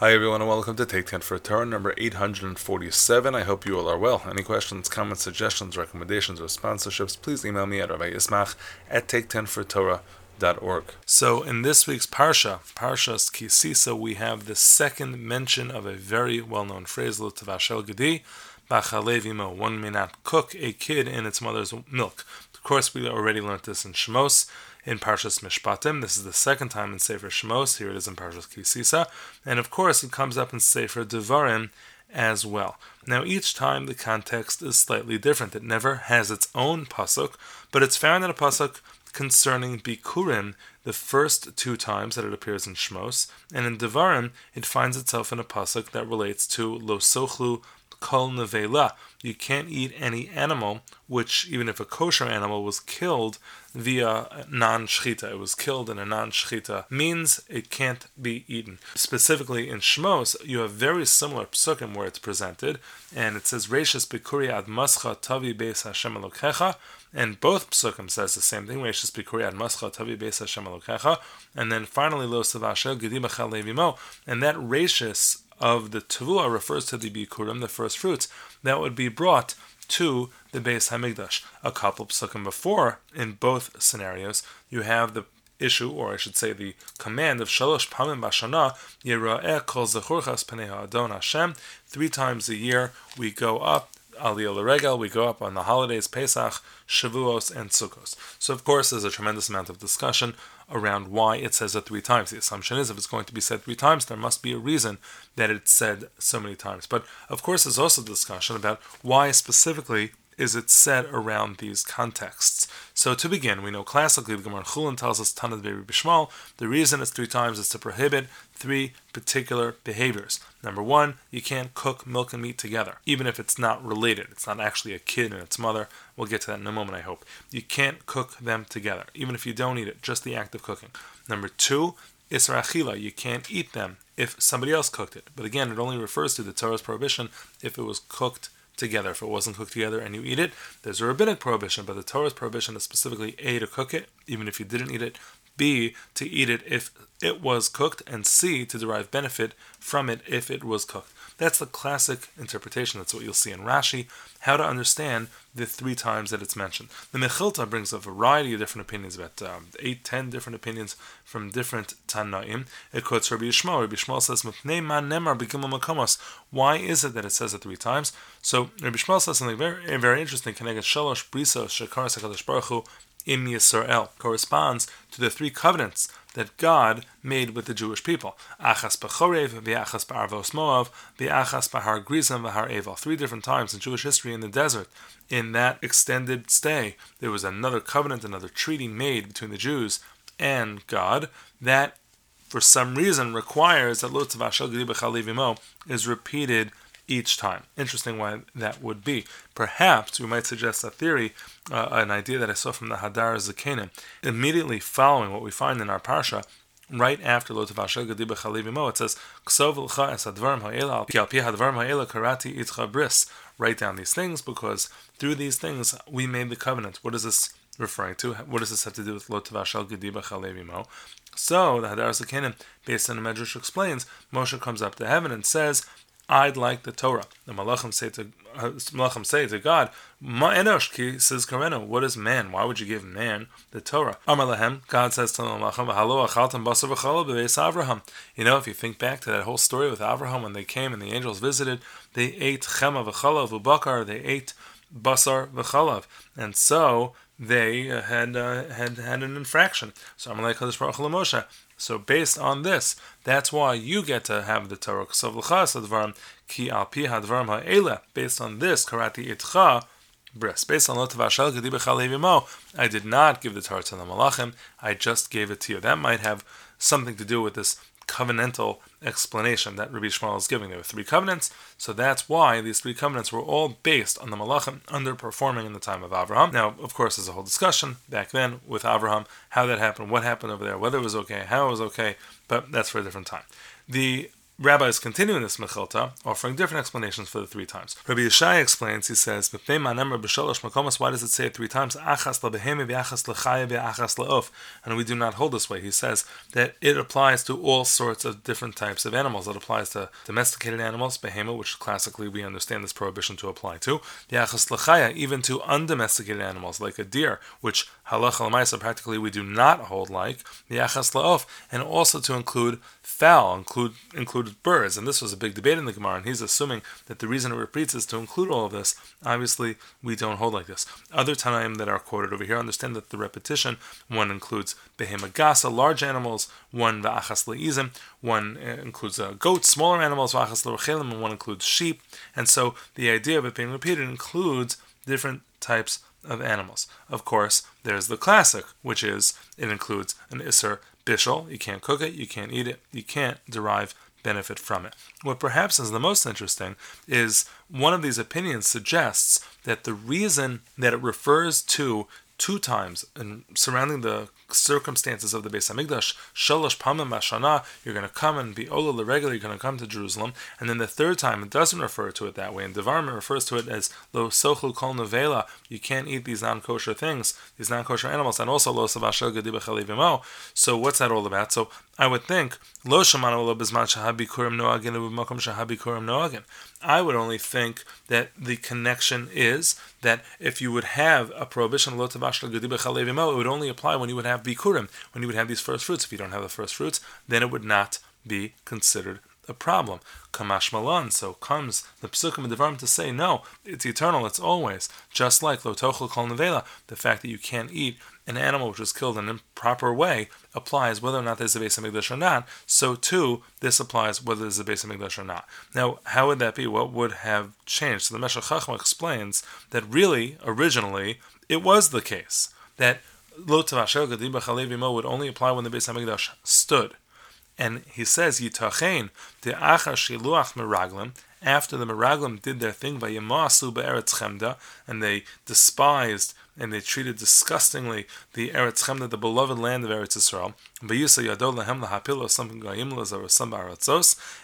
Hi everyone and welcome to Take 10 for a Torah number 847. I hope you all are well. Any questions, comments, suggestions, recommendations, or sponsorships, please email me at Rabbi Ismach at take10fortorah.org. So in this week's Parsha, Parshas Kisisa, we have the second mention of a very well-known phrase, Lo Tavashel Gedi, Bachalevimo. One may not cook a kid in its mother's milk. Of course, we already learned this in Shemos in Parshas Mishpatim. This is the second time in Sefer Shemos. Here it is in Parshas Kisisa. And of course, it comes up in Sefer Devarim as well. Now, each time the context is slightly different. It never has its own pasuk, but it's found in a pasuk concerning Bikurim the first two times that it appears in Shmos, and in Devarim it finds itself in a pasuk that relates to Lo Sochlu kol nevela. You can't eat any animal, which even if a kosher animal was killed via non-shchita, it was killed in a non-shchita, means it can't be eaten. Specifically in Shmos, you have very similar psukim where it's presented, and it says Reishis Bikuri ad mascha tavi beis Hashem elokecha, and both psukim says the same thing. Reishis Bikuri ad mascha tavi beis Hashem elokecha, and then finally lo savashel gedibachal levimo, and that Reishis of the Tavua refers to the Bikurim, the first fruits, that would be brought to the Beis Hamikdash. A couple of psukim before, in both scenarios, you have the issue, or I should say the command of Shalosh Pamim Bashana, Yera'eh Kol Zechurchas Adon Hashem. Three times a year we go up Aliyah L'Regel, we go up on the holidays, Pesach, Shavuos, and Sukkos. So, of course, there's a tremendous amount of discussion around why it says it three times. The assumption is if it's going to be said three times, there must be a reason that it's said so many times. But, of course, there's also discussion about why specifically is it said around these contexts. So to begin, we know classically the Gemara Chulin tells us Tanad Be'ri Bishmal, the reason it's three times is to prohibit three particular behaviors. Number one, you can't cook milk and meat together, even if it's not related. It's not actually a kid and its mother. We'll get to that in a moment, I hope. You can't cook them together, even if you don't eat it, just the act of cooking. Number two, Isra Achila, you can't eat them if somebody else cooked it. But again, it only refers to the Torah's prohibition if it was cooked together. If it wasn't cooked together and you eat it, there's a rabbinic prohibition, but the Torah's prohibition is specifically A, to cook it, even if you didn't eat it, B, to eat it if it was cooked, and C, to derive benefit from it if it was cooked. That's the classic interpretation. That's what you'll see in Rashi, how to understand the three times that it's mentioned. The Mechilta brings a variety of different opinions, about um, eight, ten different opinions from different Tanaim. It quotes Rabbi Yishmael. Rabbi Yishmael says, Why is it that it says it three times? So Rabbi Yishmael says something very, very interesting. Connected Shalosh Brisa Sekadosh Baruch Im Yisrael corresponds to the three covenants that God made with the Jewish people. Achas b'chorev, v'achas b'arvos moav, v'achas b'har grizim, v'har eval. Three different times in Jewish history in the desert, in that extended stay, there was another covenant, another treaty made between the Jews and God that, for some reason, requires that Lot is repeated each time. Interesting why that would be. Perhaps we might suggest a theory, uh, an idea that I saw from the Hadar Zakanim. Immediately following what we find in our Parsha, right after Lo Tavashel Gadi B'Chalivimo, it says, Ksov L'cha Es Advarim Ha'ela, Ki Al Pi Hadvarim Ha'ela Karati Itcha Bris. Write down these things, because through these things we made the covenant. What is this referring to? What does this have to do with Lo Tavashel Gadi B'Chalivimo? So, the Hadar Zakanim, based on the Medrash, explains, Moshe comes up to heaven and says, I'd like the Torah. The Malachim say to uh, Malachim say to God, Ma enosh ki says Karena, what is man? Why would you give man the Torah? Amar God says to Malachim, Halo achaltam Avraham. You know, if you think back to that whole story with Avraham when they came and the angels visited, they ate chema v'chalav v'bakar, they ate basar v'chalav, and so they uh, had uh, had had an infraction. So Moshe. So based on this, that's why you get to have the Torah. Ki al pi hadvarim ha'ela. Based on this, karati itcha bris. Based on lotavashel kadibachal I did not give the Torah to the malachim. I just gave it to you. That might have something to do with this covenantal explanation that Rabbi Shmuel is giving. There were three covenants, so that's why these three covenants were all based on the Malachim underperforming in the time of Abraham. Now, of course, there's a whole discussion back then with Abraham, how that happened, what happened over there, whether it was okay, how it was okay, but that's for a different time. The rabbis continue in this Mechilta, offering different explanations for the three times. Rabbi Yeshai explains, he says, why does it say it three times? And we do not hold this way. He says that it applies to all sorts of different types of animals. It applies to domesticated animals, behema, which classically we understand this prohibition to apply to, even to undomesticated animals like a deer, which lemaisa practically we do not hold like, and also to include fowl, include include included birds. And this was a big debate in the Gemara, and he's assuming that the reason it repeats is to include all of this. Obviously, we don't hold like this. Other Tanaim that are quoted over here understand that the repetition, one includes behemagasa, large animals, one va'achas le'izim, one uh, includes uh, goats, smaller animals, va'achas le'rechelim, and one includes sheep. And so the idea of it being repeated includes different types of animals. Of course, there's the classic, which is it includes an Isser bishul, you can't cook it, you can't eat it, you can't derive benefit from it. What perhaps is the most interesting is one of these opinions suggests that the reason that it refers to two times and surrounding the circumstances of the Beis Hamikdash, shalosh pamim ashana, you're going to come and be ola regular, you're going to come to Jerusalem, and then the third time it doesn't refer to it that way. And Devarim refers to it as lo sochlu kol nevela, you can't eat these non-kosher things, these non-kosher animals, and also lo savashel gadibah So what's that all about? So I would think lo shamanu lo noagin. I would only think that the connection is that if you would have a prohibition lo gadibah it would only apply when you would have bikurim, when you would have these first fruits. If you don't have the first fruits, then it would not be considered a problem. Kamash malan, so comes the psukim and devarim to say, no, it's eternal, it's always. Just like lotochel kol nevela, the fact that you can't eat an animal which was killed in an improper way applies whether or not there's a base of or not. So too, this applies whether there's a base of or not. Now, how would that be? What would have changed? So the Meshech Chachma explains that really, originally, it was the case that Lo would only apply when the Beis Hamikdash stood. And he says, Yitachein, the Achar Shiluach Meraglim, after the Meraglim did their thing, Vayamasu Be'eretz Chemda, and they despised and they treated disgustingly the Eretz Chemda, the beloved land of Eretz Israel.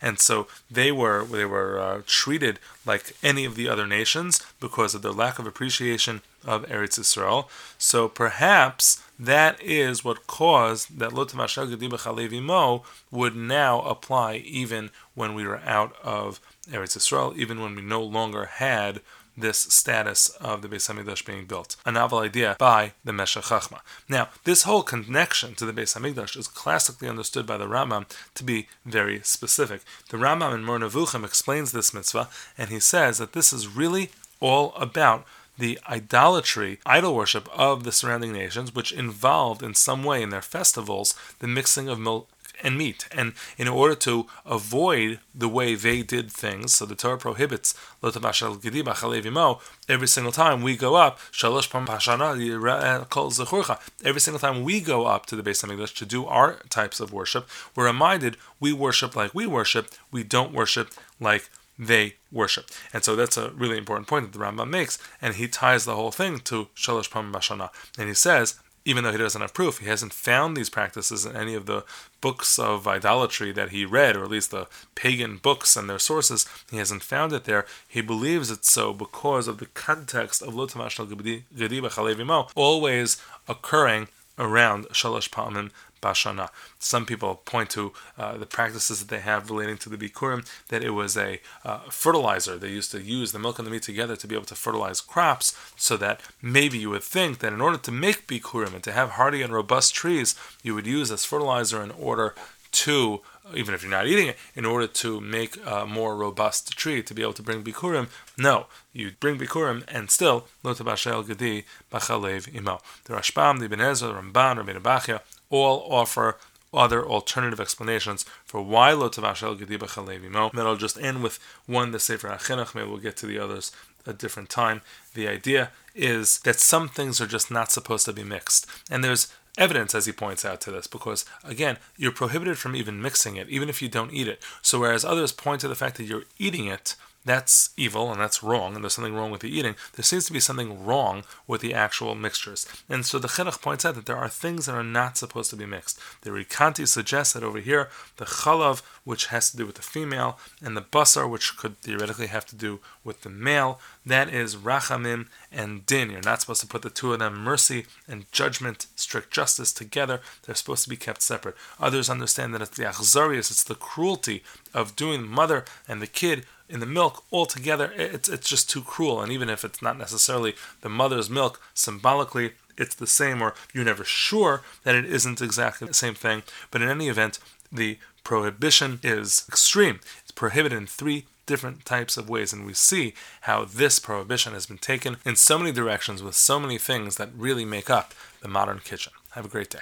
And so they were they were uh, treated like any of the other nations because of their lack of appreciation of Eretz Israel. So perhaps that is what caused that Lot Mo would now apply even when we were out of Eretz Israel, even when we no longer had this status of the Beis Hamikdash being built. A novel idea by the Meshech Chachma. Now, this whole connection to the Beis Hamikdash is classically understood by the Rambam to be very specific. The Rambam in Nevuchim explains this mitzvah, and he says that this is really all about the idolatry, idol worship of the surrounding nations, which involved in some way in their festivals the mixing of milk and meat. And in order to avoid the way they did things, so the Torah prohibits every single time we go up, every single time we go up to the base Beis Hamikdash to do our types of worship, we're reminded we worship like we worship, we don't worship like they worship. And so that's a really important point that the Rambam makes, and he ties the whole thing to Shalosh Pam Bashana. And he says, even though he doesn't have proof, he hasn't found these practices in any of the books of idolatry that he read, or at least the pagan books and their sources. He hasn't found it there. He believes it's so because of the context of Lotamash al always occurring around Shalosh Pamim Bashana. Some people point to uh, the practices that they have relating to the Bikurim, that it was a uh, fertilizer. They used to use the milk and the meat together to be able to fertilize crops, so that maybe you would think that in order to make Bikurim and to have hardy and robust trees, you would use as fertilizer in order to even if you're not eating it, in order to make a more robust tree to be able to bring bikurim. No, you bring bikurim and still gedi bachalev imo. The Rashbam, the Ibn Ezra, the Ramban, Rabbi Bachya all offer other alternative explanations for why lo tavashel gedi b'chalev imo. Then I'll just end with one, the Sefer HaChinuch. Maybe we'll get to the others a different time. The idea is that some things are just not supposed to be mixed, and there's evidence, as he points out to this, because again, you're prohibited from even mixing it, even if you don't eat it. So whereas others point to the fact that you're eating it, that's evil and that's wrong, and there's something wrong with the eating. There seems to be something wrong with the actual mixtures. And so the Chinuch points out that there are things that are not supposed to be mixed. The Rikanati suggests that over here, the chalav, which has to do with the female, and the basar, which could theoretically have to do with the male, that is rachamim and din. You're not supposed to put the two of them, mercy and judgment, strict justice, together. They're supposed to be kept separate. Others understand that it's the achzarius, it's the cruelty of doing the mother and the kid in the milk all together. It's, it's just too cruel. And even if it's not necessarily the mother's milk, symbolically, it's the same, or you're never sure that it isn't exactly the same thing. But in any event, the prohibition is extreme. It's prohibited in three different types of ways, and we see how this prohibition has been taken in so many directions with so many things that really make up the modern kitchen. Have a great day.